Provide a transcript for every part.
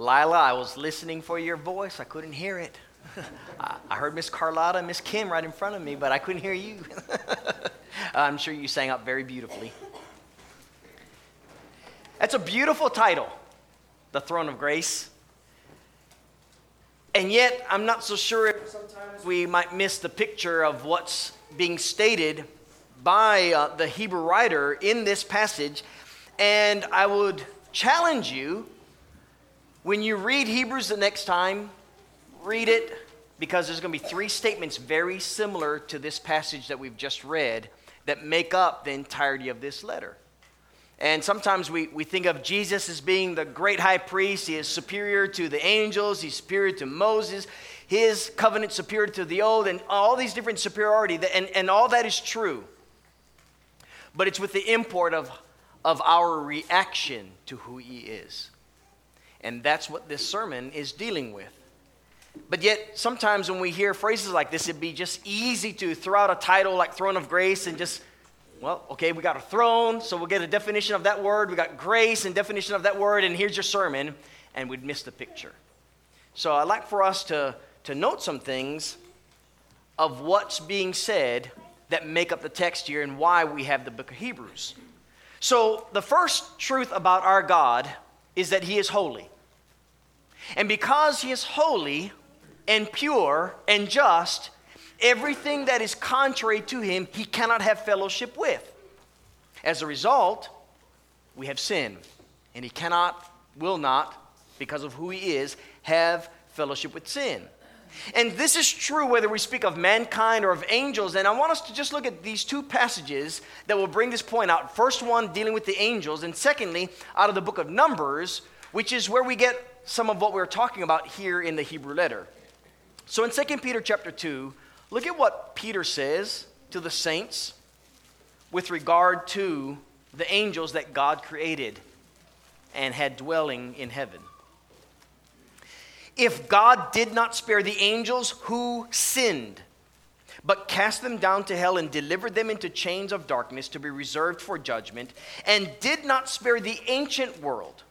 Lila, I was listening for your voice. I couldn't hear it. I heard Miss Carlotta and Miss Kim right in front of me, but I couldn't hear you. I'm sure you sang up very beautifully. That's a beautiful title, The Throne of Grace. And yet, I'm not so sure if sometimes we might miss the picture of what's being stated by uh, the Hebrew writer in this passage. And I would challenge you when you read Hebrews the next time, read it because there's going to be three statements very similar to this passage that we've just read that make up the entirety of this letter. And sometimes we, we think of Jesus as being the great high priest. He is superior to the angels, he's superior to Moses, his covenant superior to the old, and all these different superiority. And, and all that is true. But it's with the import of, of our reaction to who he is. And that's what this sermon is dealing with. But yet, sometimes when we hear phrases like this, it'd be just easy to throw out a title like Throne of Grace and just well, okay, we got a throne, so we'll get a definition of that word. We got grace and definition of that word, and here's your sermon, and we'd miss the picture. So I'd like for us to, to note some things of what's being said that make up the text here and why we have the book of Hebrews. So the first truth about our God is that He is holy. And because He is holy and pure and just, Everything that is contrary to him, he cannot have fellowship with. As a result, we have sin, and he cannot, will not, because of who he is, have fellowship with sin. And this is true whether we speak of mankind or of angels. And I want us to just look at these two passages that will bring this point out. First one dealing with the angels, and secondly, out of the book of Numbers, which is where we get some of what we're talking about here in the Hebrew letter. So in 2 Peter chapter 2, Look at what Peter says to the saints with regard to the angels that God created and had dwelling in heaven. If God did not spare the angels who sinned, but cast them down to hell and delivered them into chains of darkness to be reserved for judgment, and did not spare the ancient world,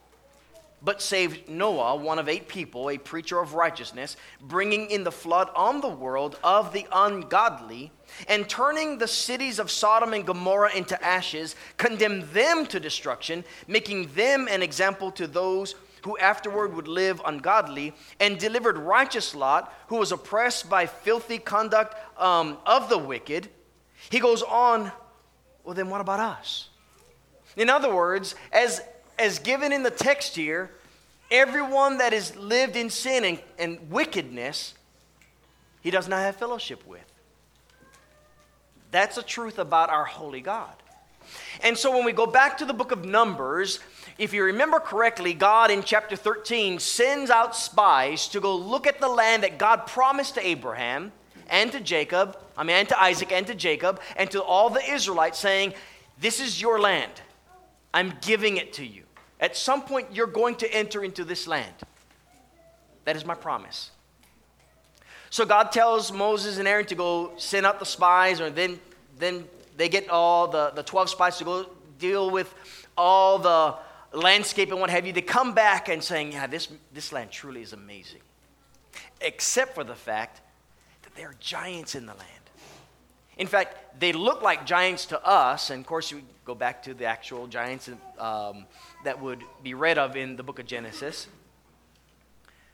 but saved Noah, one of eight people, a preacher of righteousness, bringing in the flood on the world of the ungodly, and turning the cities of Sodom and Gomorrah into ashes, condemned them to destruction, making them an example to those who afterward would live ungodly, and delivered righteous Lot, who was oppressed by filthy conduct um, of the wicked. He goes on, well, then what about us? In other words, as as given in the text here, everyone that has lived in sin and, and wickedness, he does not have fellowship with. That's the truth about our holy God. And so when we go back to the book of Numbers, if you remember correctly, God in chapter 13 sends out spies to go look at the land that God promised to Abraham and to Jacob, I mean, and to Isaac and to Jacob, and to all the Israelites, saying, This is your land. I'm giving it to you. At some point, you're going to enter into this land. That is my promise. So God tells Moses and Aaron to go send out the spies, or then, then they get all the, the 12 spies to go deal with all the landscape and what have you. They come back and saying, Yeah, this, this land truly is amazing. Except for the fact that there are giants in the land. In fact, they look like giants to us, and of course, we go back to the actual giants um, that would be read of in the book of Genesis,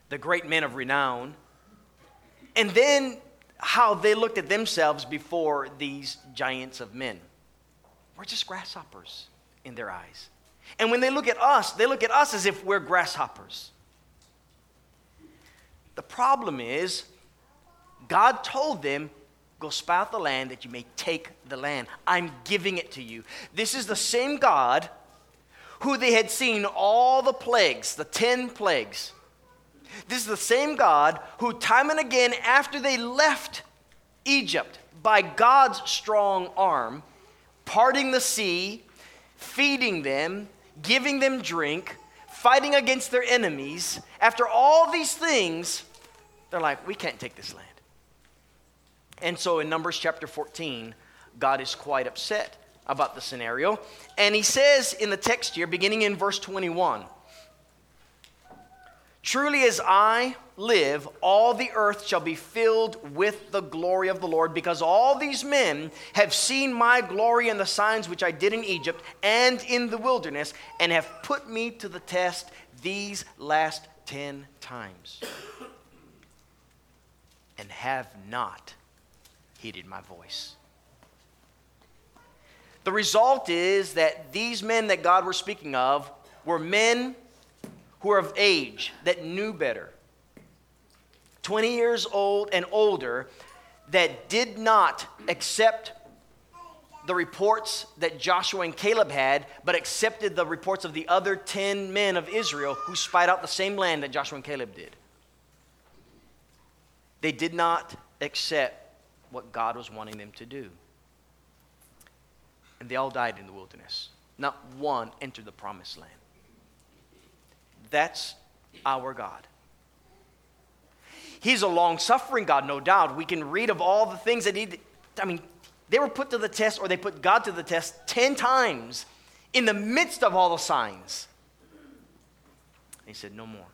the great men of renown, and then how they looked at themselves before these giants of men. We're just grasshoppers in their eyes. And when they look at us, they look at us as if we're grasshoppers. The problem is, God told them, Go spy out the land that you may take the land. I'm giving it to you. This is the same God who they had seen all the plagues, the 10 plagues. This is the same God who, time and again, after they left Egypt by God's strong arm, parting the sea, feeding them, giving them drink, fighting against their enemies, after all these things, they're like, we can't take this land. And so in Numbers chapter 14, God is quite upset about the scenario. And he says in the text here, beginning in verse 21, Truly, as I live, all the earth shall be filled with the glory of the Lord, because all these men have seen my glory and the signs which I did in Egypt and in the wilderness, and have put me to the test these last ten times, and have not heeded my voice. The result is that these men that God was speaking of were men who are of age that knew better, 20 years old and older, that did not accept the reports that Joshua and Caleb had, but accepted the reports of the other 10 men of Israel who spied out the same land that Joshua and Caleb did. They did not accept what God was wanting them to do. And they all died in the wilderness. Not one entered the promised land. That's our God. He's a long suffering God, no doubt. We can read of all the things that he, did. I mean, they were put to the test or they put God to the test 10 times in the midst of all the signs. he said, No more.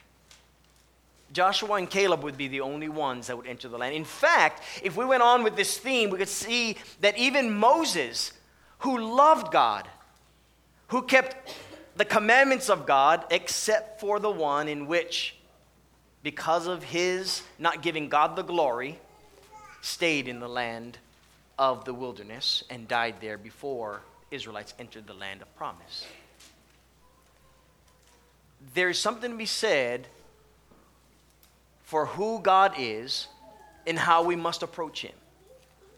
Joshua and Caleb would be the only ones that would enter the land. In fact, if we went on with this theme, we could see that even Moses, who loved God, who kept the commandments of God, except for the one in which, because of his not giving God the glory, stayed in the land of the wilderness and died there before Israelites entered the land of promise. There's something to be said for who God is and how we must approach him.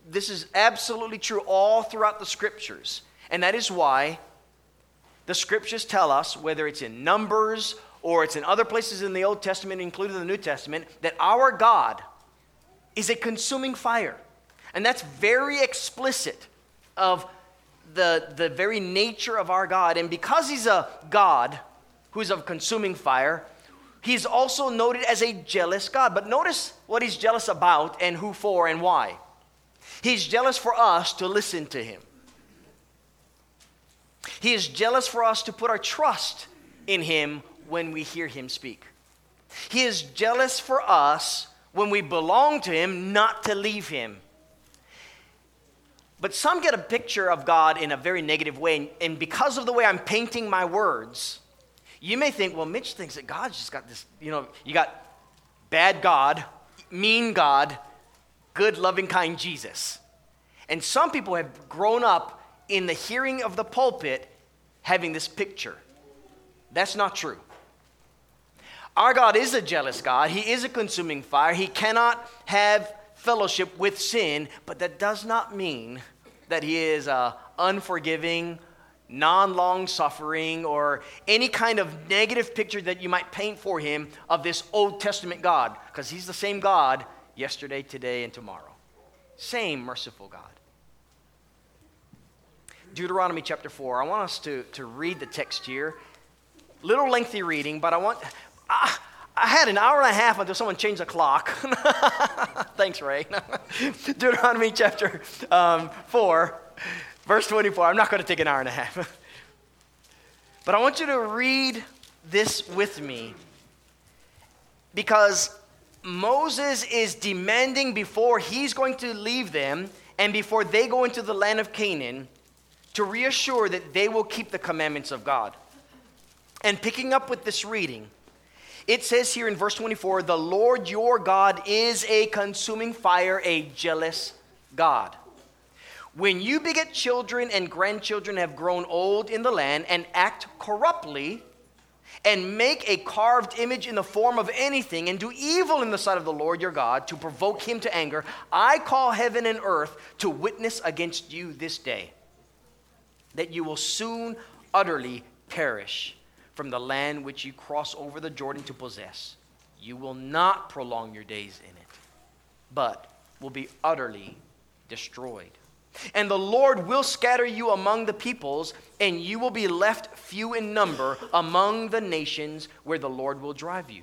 This is absolutely true all throughout the scriptures. And that is why the scriptures tell us, whether it's in Numbers or it's in other places in the Old Testament, including in the New Testament, that our God is a consuming fire. And that's very explicit of the, the very nature of our God. And because he's a God who's of consuming fire, he's also noted as a jealous God. But notice what he's jealous about and who for and why. He's jealous for us to listen to him. He is jealous for us to put our trust in Him when we hear Him speak. He is jealous for us when we belong to Him, not to leave Him. But some get a picture of God in a very negative way, and because of the way I'm painting my words, you may think, well, Mitch thinks that God's just got this, you know, you got bad God, mean God, good, loving, kind Jesus. And some people have grown up in the hearing of the pulpit having this picture. That's not true. Our God is a jealous God. He is a consuming fire. He cannot have fellowship with sin, but that does not mean that he is a unforgiving, non long suffering, or any kind of negative picture that you might paint for him of this Old Testament God, because he's the same God yesterday, today, and tomorrow. Same merciful God. Deuteronomy chapter 4. I want us to, to read the text here. Little lengthy reading, but I want. I, I had an hour and a half until someone changed the clock. Thanks, Ray. Deuteronomy chapter um, 4, verse 24. I'm not going to take an hour and a half. but I want you to read this with me because Moses is demanding before he's going to leave them and before they go into the land of Canaan to reassure that they will keep the commandments of God. And picking up with this reading, it says here in verse 24 the Lord your God is a consuming fire, a jealous God. When you beget children and grandchildren have grown old in the land and act corruptly, and make a carved image in the form of anything, and do evil in the sight of the Lord your God to provoke him to anger, I call heaven and earth to witness against you this day that you will soon utterly perish from the land which you cross over the Jordan to possess. You will not prolong your days in it, but will be utterly destroyed. And the Lord will scatter you among the peoples, and you will be left few in number among the nations where the Lord will drive you.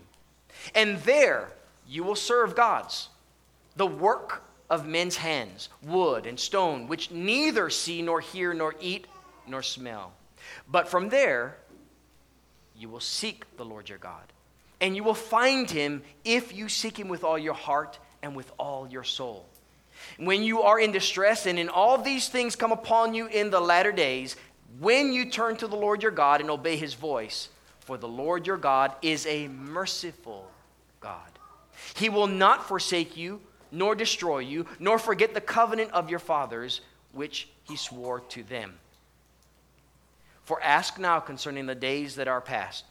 And there you will serve gods, the work of men's hands, wood and stone, which neither see nor hear nor eat nor smell. But from there, you will seek the Lord your God and you will find him if you seek him with all your heart and with all your soul. When you are in distress and in all these things come upon you in the latter days, when you turn to the Lord your God and obey his voice, for the Lord your God is a merciful God. He will not forsake you, nor destroy you, nor forget the covenant of your fathers, which he swore to them. For ask now concerning the days that are past,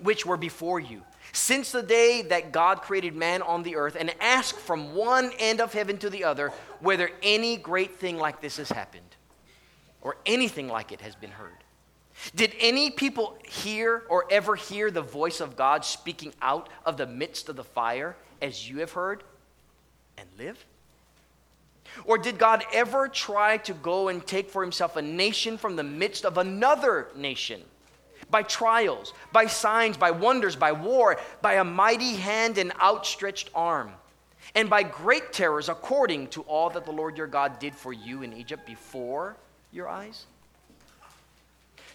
which were before you, since the day that God created man on the earth, and ask from one end of heaven to the other whether any great thing like this has happened, or anything like it has been heard. Did any people hear or ever hear the voice of God speaking out of the midst of the fire as you have heard and live? Or did God ever try to go and take for himself a nation from the midst of another nation? By trials, by signs, by wonders, by war, by a mighty hand and outstretched arm, and by great terrors, according to all that the Lord your God did for you in Egypt before your eyes?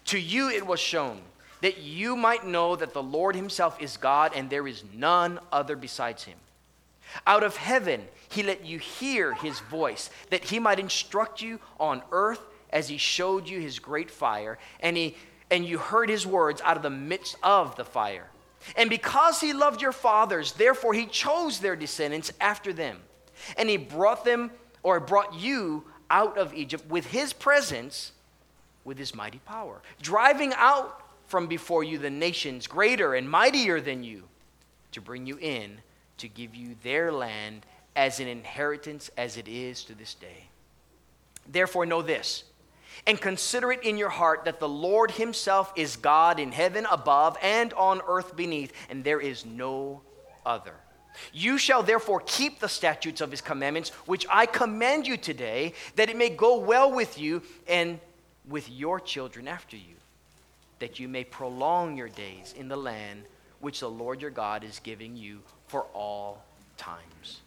To you it was shown that you might know that the Lord himself is God and there is none other besides him. Out of heaven he let you hear his voice, that he might instruct you on earth as he showed you his great fire, and, he, and you heard his words out of the midst of the fire. And because he loved your fathers, therefore he chose their descendants after them. And he brought them, or brought you out of Egypt with his presence with his mighty power, driving out from before you the nations greater and mightier than you, to bring you in to give you their land as an inheritance as it is to this day. Therefore, know this and consider it in your heart that the Lord Himself is God in heaven above and on earth beneath, and there is no other. You shall therefore keep the statutes of His commandments, which I command you today, that it may go well with you and with your children after you, that you may prolong your days in the land which the Lord your God is giving you for all times.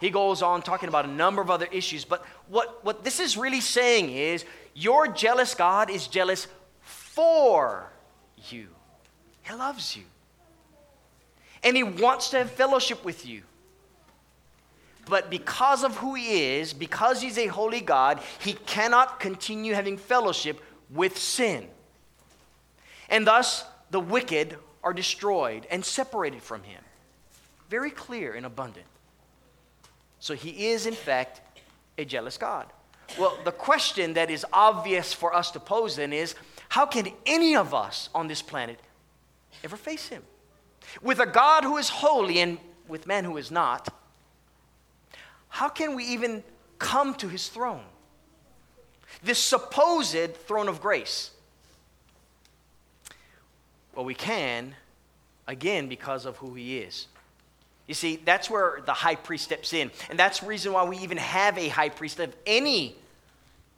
He goes on talking about a number of other issues, but what, what this is really saying is your jealous God is jealous for you. He loves you. And He wants to have fellowship with you. But because of who he is, because he's a holy God, he cannot continue having fellowship with sin. And thus, the wicked are destroyed and separated from him. Very clear and abundant. So he is, in fact, a jealous God. Well, the question that is obvious for us to pose then is how can any of us on this planet ever face him? With a God who is holy and with man who is not, how can we even come to his throne? This supposed throne of grace. Well, we can, again, because of who he is. You see, that's where the high priest steps in. And that's the reason why we even have a high priest of any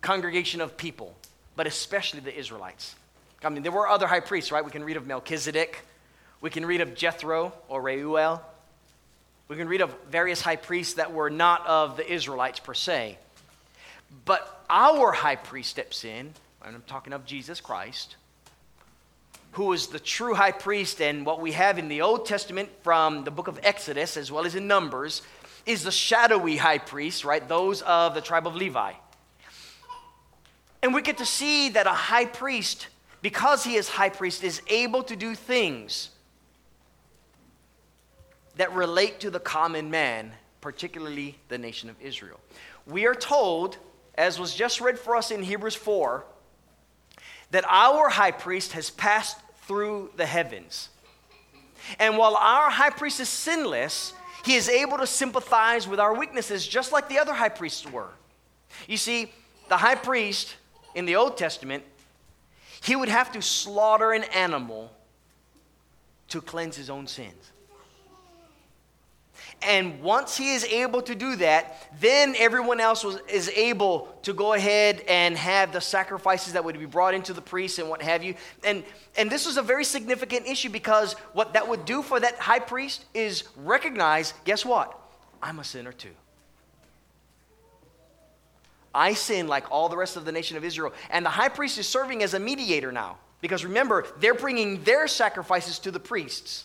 congregation of people, but especially the Israelites. I mean, there were other high priests, right? We can read of Melchizedek, we can read of Jethro or Reuel, we can read of various high priests that were not of the Israelites per se. But our high priest steps in, and I'm talking of Jesus Christ, who is the true high priest, and what we have in the Old Testament from the book of Exodus as well as in Numbers is the shadowy high priest, right? Those of the tribe of Levi. And we get to see that a high priest, because he is high priest, is able to do things that relate to the common man, particularly the nation of Israel. We are told, as was just read for us in Hebrews 4, that our high priest has passed through the heavens. And while our high priest is sinless, he is able to sympathize with our weaknesses just like the other high priests were. You see, the high priest in the Old Testament, he would have to slaughter an animal to cleanse his own sins. And once he is able to do that, then everyone else was, is able to go ahead and have the sacrifices that would be brought into the priest and what have you. And, and this was a very significant issue because what that would do for that high priest is recognize guess what? I'm a sinner too. I sin like all the rest of the nation of Israel. And the high priest is serving as a mediator now. Because remember, they're bringing their sacrifices to the priests.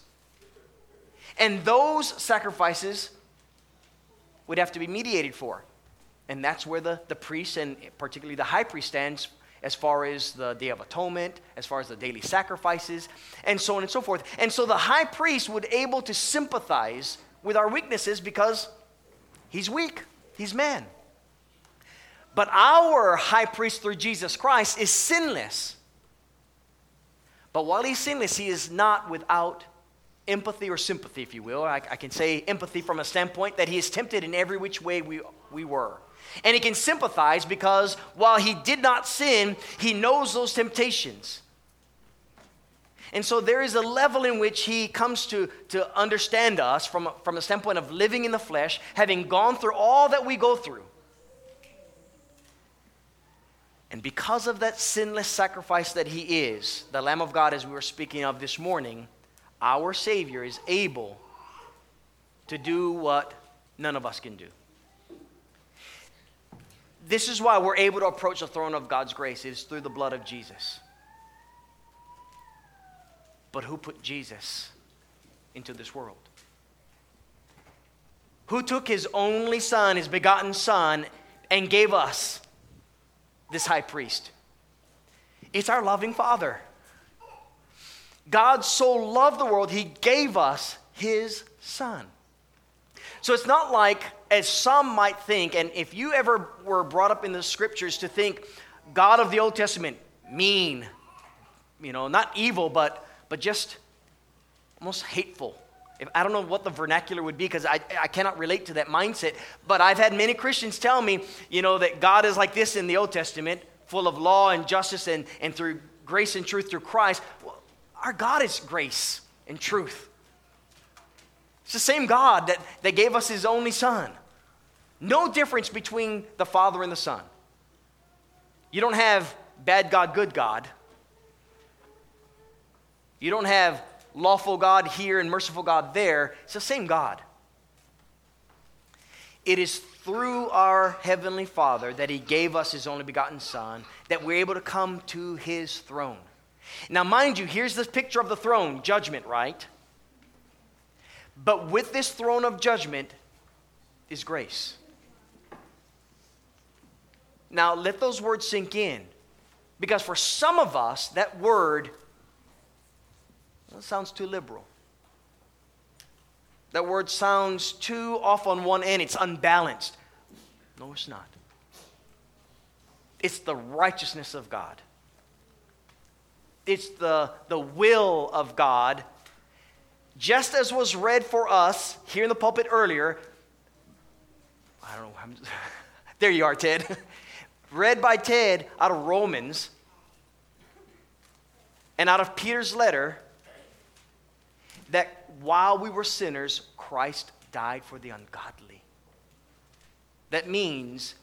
And those sacrifices would have to be mediated for. And that's where the, the priest, and particularly the high priest, stands as far as the Day of Atonement, as far as the daily sacrifices, and so on and so forth. And so the high priest would able to sympathize with our weaknesses because he's weak, he's man. But our high priest through Jesus Christ is sinless. But while he's sinless, he is not without empathy or sympathy, if you will. I, I, can say empathy from a standpoint that he is tempted in every which way we, we were. And he can sympathize because while he did not sin, he knows those temptations. And so there is a level in which he comes to, to understand us from, from a standpoint of living in the flesh, having gone through all that we go through. And because of that sinless sacrifice that he is, the Lamb of God, as we were speaking of this morning, our Savior is able to do what none of us can do. This is why we're able to approach the throne of God's grace. It is through the blood of Jesus. But who put Jesus into this world? Who took his only son, his begotten son, and gave us this high priest? It's our loving Father. God so loved the world, he gave us his son. So it's not like, as some might think, and if you ever were brought up in the scriptures to think God of the Old Testament, mean, you know, not evil, but but just almost hateful. If, I don't know what the vernacular would be because I, I cannot relate to that mindset. But I've had many Christians tell me, you know, that God is like this in the Old Testament, full of law and justice and, and through grace and truth through Christ. Well, our God is grace and truth. It's the same God that, that gave us his only Son. No difference between the Father and the Son. You don't have bad God, good God. You don't have lawful God here and merciful God there. It's the same God. It is through our Heavenly Father that He gave us His only begotten Son that we're able to come to His throne. Now, mind you, here's this picture of the throne judgment, right? But with this throne of judgment is grace. Now, let those words sink in. Because for some of us, that word that sounds too liberal. That word sounds too off on one end. It's unbalanced. No, it's not. It's the righteousness of God. It's the, the will of God. Just as was read for us here in the pulpit earlier. I don't know. I'm, there you are, Ted. read by Ted out of Romans and out of Peter's letter that while we were sinners, Christ died for the ungodly. That means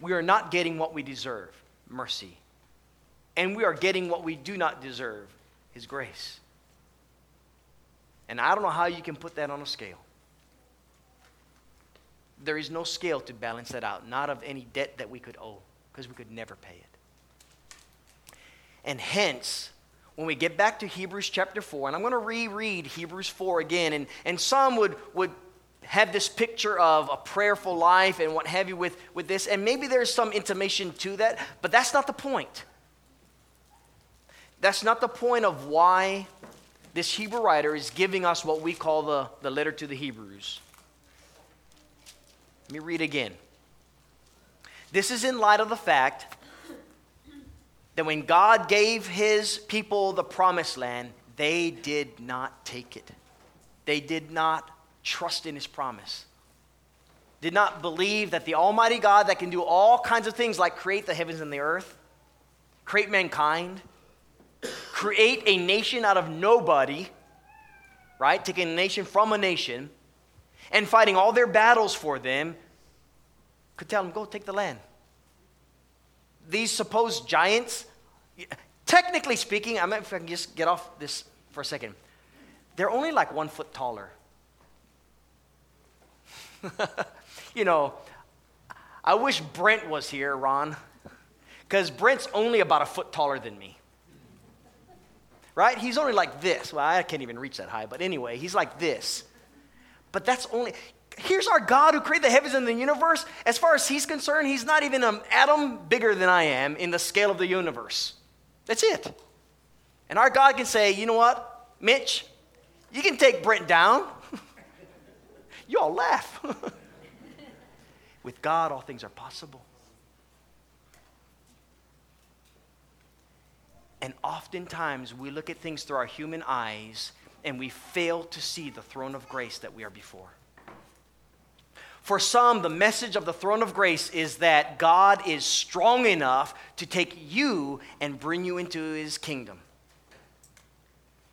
we are not getting what we deserve mercy. And we are getting what we do not deserve His grace. And I don't know how you can put that on a scale. There is no scale to balance that out, not of any debt that we could owe, because we could never pay it. And hence, when we get back to Hebrews chapter 4, and I'm going to reread Hebrews 4 again, and, and some would, would have this picture of a prayerful life and what have you with, with this, and maybe there's some intimation to that, but that's not the point. That's not the point of why this Hebrew writer is giving us what we call the, the letter to the Hebrews. Let me read again. This is in light of the fact that when God gave his people the promised land, they did not take it. They did not trust in his promise. Did not believe that the Almighty God that can do all kinds of things like create the heavens and the earth, create mankind, create a nation out of nobody, right? Taking a nation from a nation and fighting all their battles for them, could tell them, go take the land these supposed giants, technically speaking, I mean, if I can just get off this for a second, they're only like one foot taller. you know, I wish Brent was here, Ron, because Brent's only about a foot taller than me. Right? He's only like this. Well, I can't even reach that high, but anyway, he's like this. But that's only, here's our God who created the heavens and the universe. As far as he's concerned, he's not even an atom bigger than I am in the scale of the universe. That's it. And our God can say, you know what, Mitch, you can take Brent down. you all laugh. With God, all things are possible. And oftentimes we look at things through our human eyes and we fail to see the throne of grace that we are before. For some, the message of the throne of grace is that God is strong enough to take you and bring you into his kingdom.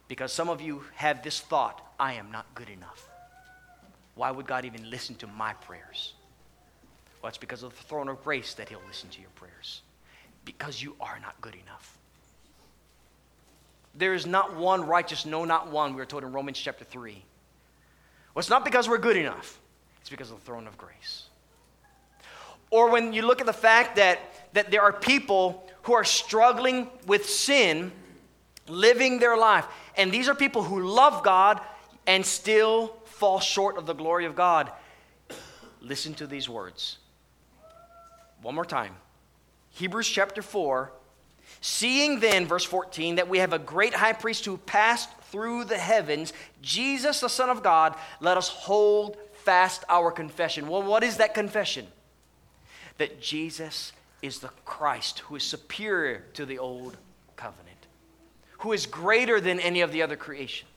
Because some of you have this thought I am not good enough. Why would God even listen to my prayers? Well, it's because of the throne of grace that he'll listen to your prayers. Because you are not good enough. There is not one righteous, no, not one, we are told in Romans chapter 3. Well, it's not because we're good enough, it's because of the throne of grace. Or when you look at the fact that, that there are people who are struggling with sin, living their life, and these are people who love God and still fall short of the glory of God. Listen to these words. One more time. Hebrews chapter 4, Seeing then, verse 14, that we have a great high priest who passed through the heavens, Jesus, the Son of God, let us hold fast our confession. Well, what is that confession? That Jesus is the Christ who is superior to the old covenant, who is greater than any of the other creation.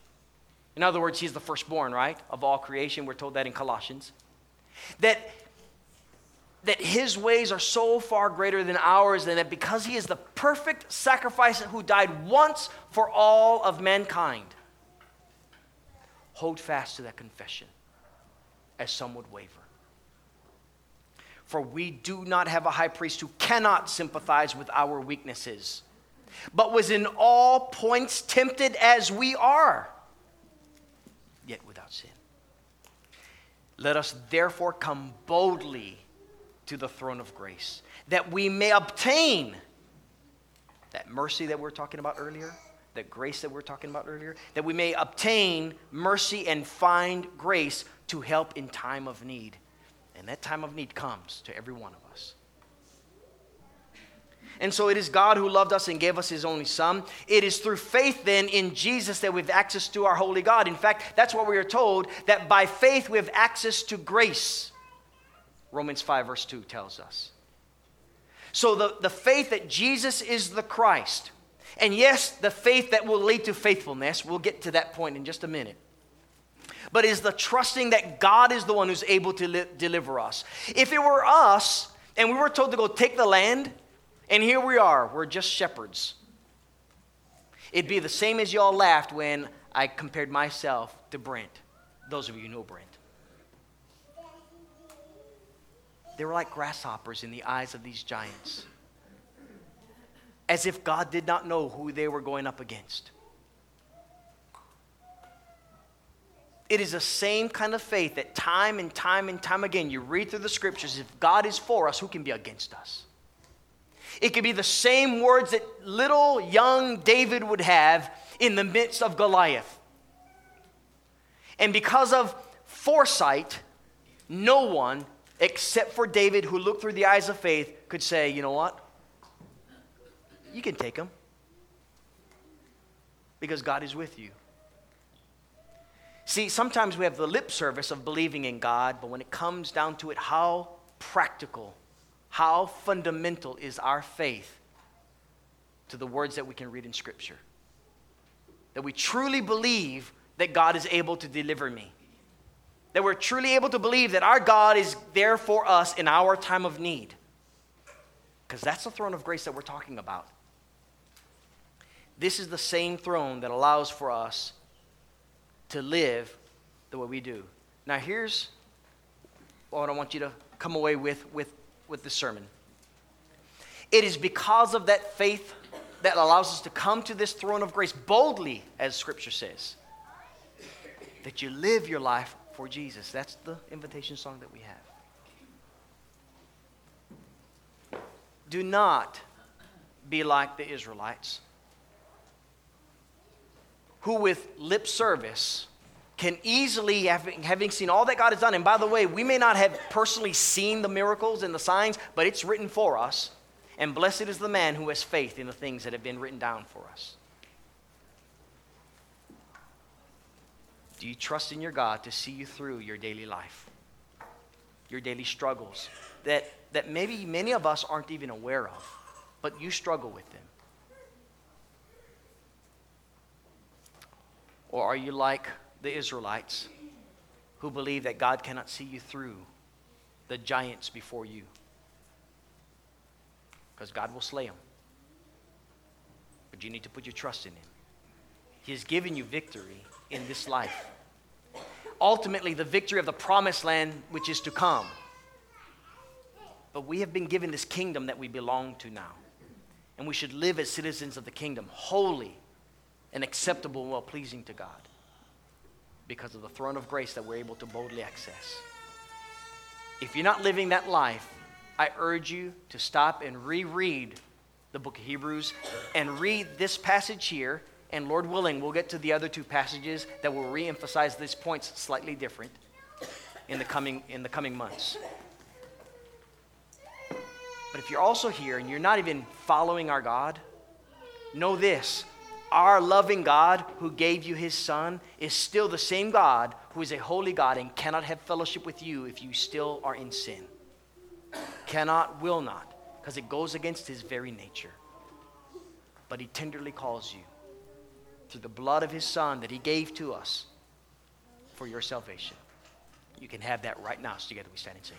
In other words, he's the firstborn, right, of all creation. We're told that in Colossians. That that his ways are so far greater than ours, and that because he is the perfect sacrifice who died once for all of mankind, hold fast to that confession, as some would waver. For we do not have a high priest who cannot sympathize with our weaknesses, but was in all points tempted as we are, yet without sin. Let us therefore come boldly to the throne of grace, that we may obtain that mercy that we are talking about earlier, that grace that we are talking about earlier, that we may obtain mercy and find grace to help in time of need. And that time of need comes to every one of us. And so it is God who loved us and gave us his only Son. It is through faith, then, in Jesus that we have access to our holy God. In fact, that's what we are told that by faith we have access to grace. Romans 5, verse 2 tells us. So, the, the faith that Jesus is the Christ, and yes, the faith that will lead to faithfulness, we'll get to that point in just a minute. But is the trusting that God is the one who's able to li- deliver us. If it were us, and we were told to go take the land, and here we are, we're just shepherds. It'd be the same as y'all laughed when I compared myself to Brent. Those of you know Brent. They were like grasshoppers in the eyes of these giants, as if God did not know who they were going up against. It is the same kind of faith that time and time and time again you read through the scriptures if God is for us, who can be against us? It could be the same words that little young David would have in the midst of Goliath. And because of foresight, no one except for David, who looked through the eyes of faith, could say, you know what? You can take him because God is with you. See, sometimes we have the lip service of believing in God, but when it comes down to it, how practical, how fundamental is our faith to the words that we can read in Scripture? That we truly believe that God is able to deliver me that we're truly able to believe that our God is there for us in our time of need. Because that's the throne of grace that we're talking about. This is the same throne that allows for us to live the way we do. Now, here's what I want you to come away with with, with this sermon. It is because of that faith that allows us to come to this throne of grace boldly, as Scripture says, that you live your life for Jesus. That's the invitation song that we have. Do not be like the Israelites. who with lip service can easily, having, seen all that God has done, and by the way, we may not have personally seen the miracles and the signs, but it's written for us. And blessed is the man who has faith in the things that have been written down for us. Do you trust in your God to see you through your daily life, your daily struggles that, that maybe many of us aren't even aware of, but you struggle with them? Or are you like the Israelites who believe that God cannot see you through the giants before you? Because God will slay them. But you need to put your trust in Him. He has given you victory in this life. Ultimately, the victory of the promised land which is to come. But we have been given this kingdom that we belong to now. And we should live as citizens of the kingdom, holy and acceptable and well pleasing to God because of the throne of grace that we're able to boldly access. If you're not living that life, I urge you to stop and reread the book of Hebrews and read this passage here. And Lord willing, we'll get to the other two passages that will reemphasize these points slightly different in the coming, in the coming months. But if you're also here and you're not even following our God, know this our loving God who gave you his son is still the same God who is a holy God and cannot have fellowship with you if you still are in sin. Cannot, will not, because it goes against his very nature. But he tenderly calls you through the blood of his son that he gave to us for your salvation. You can have that right now. So together we stand and sing.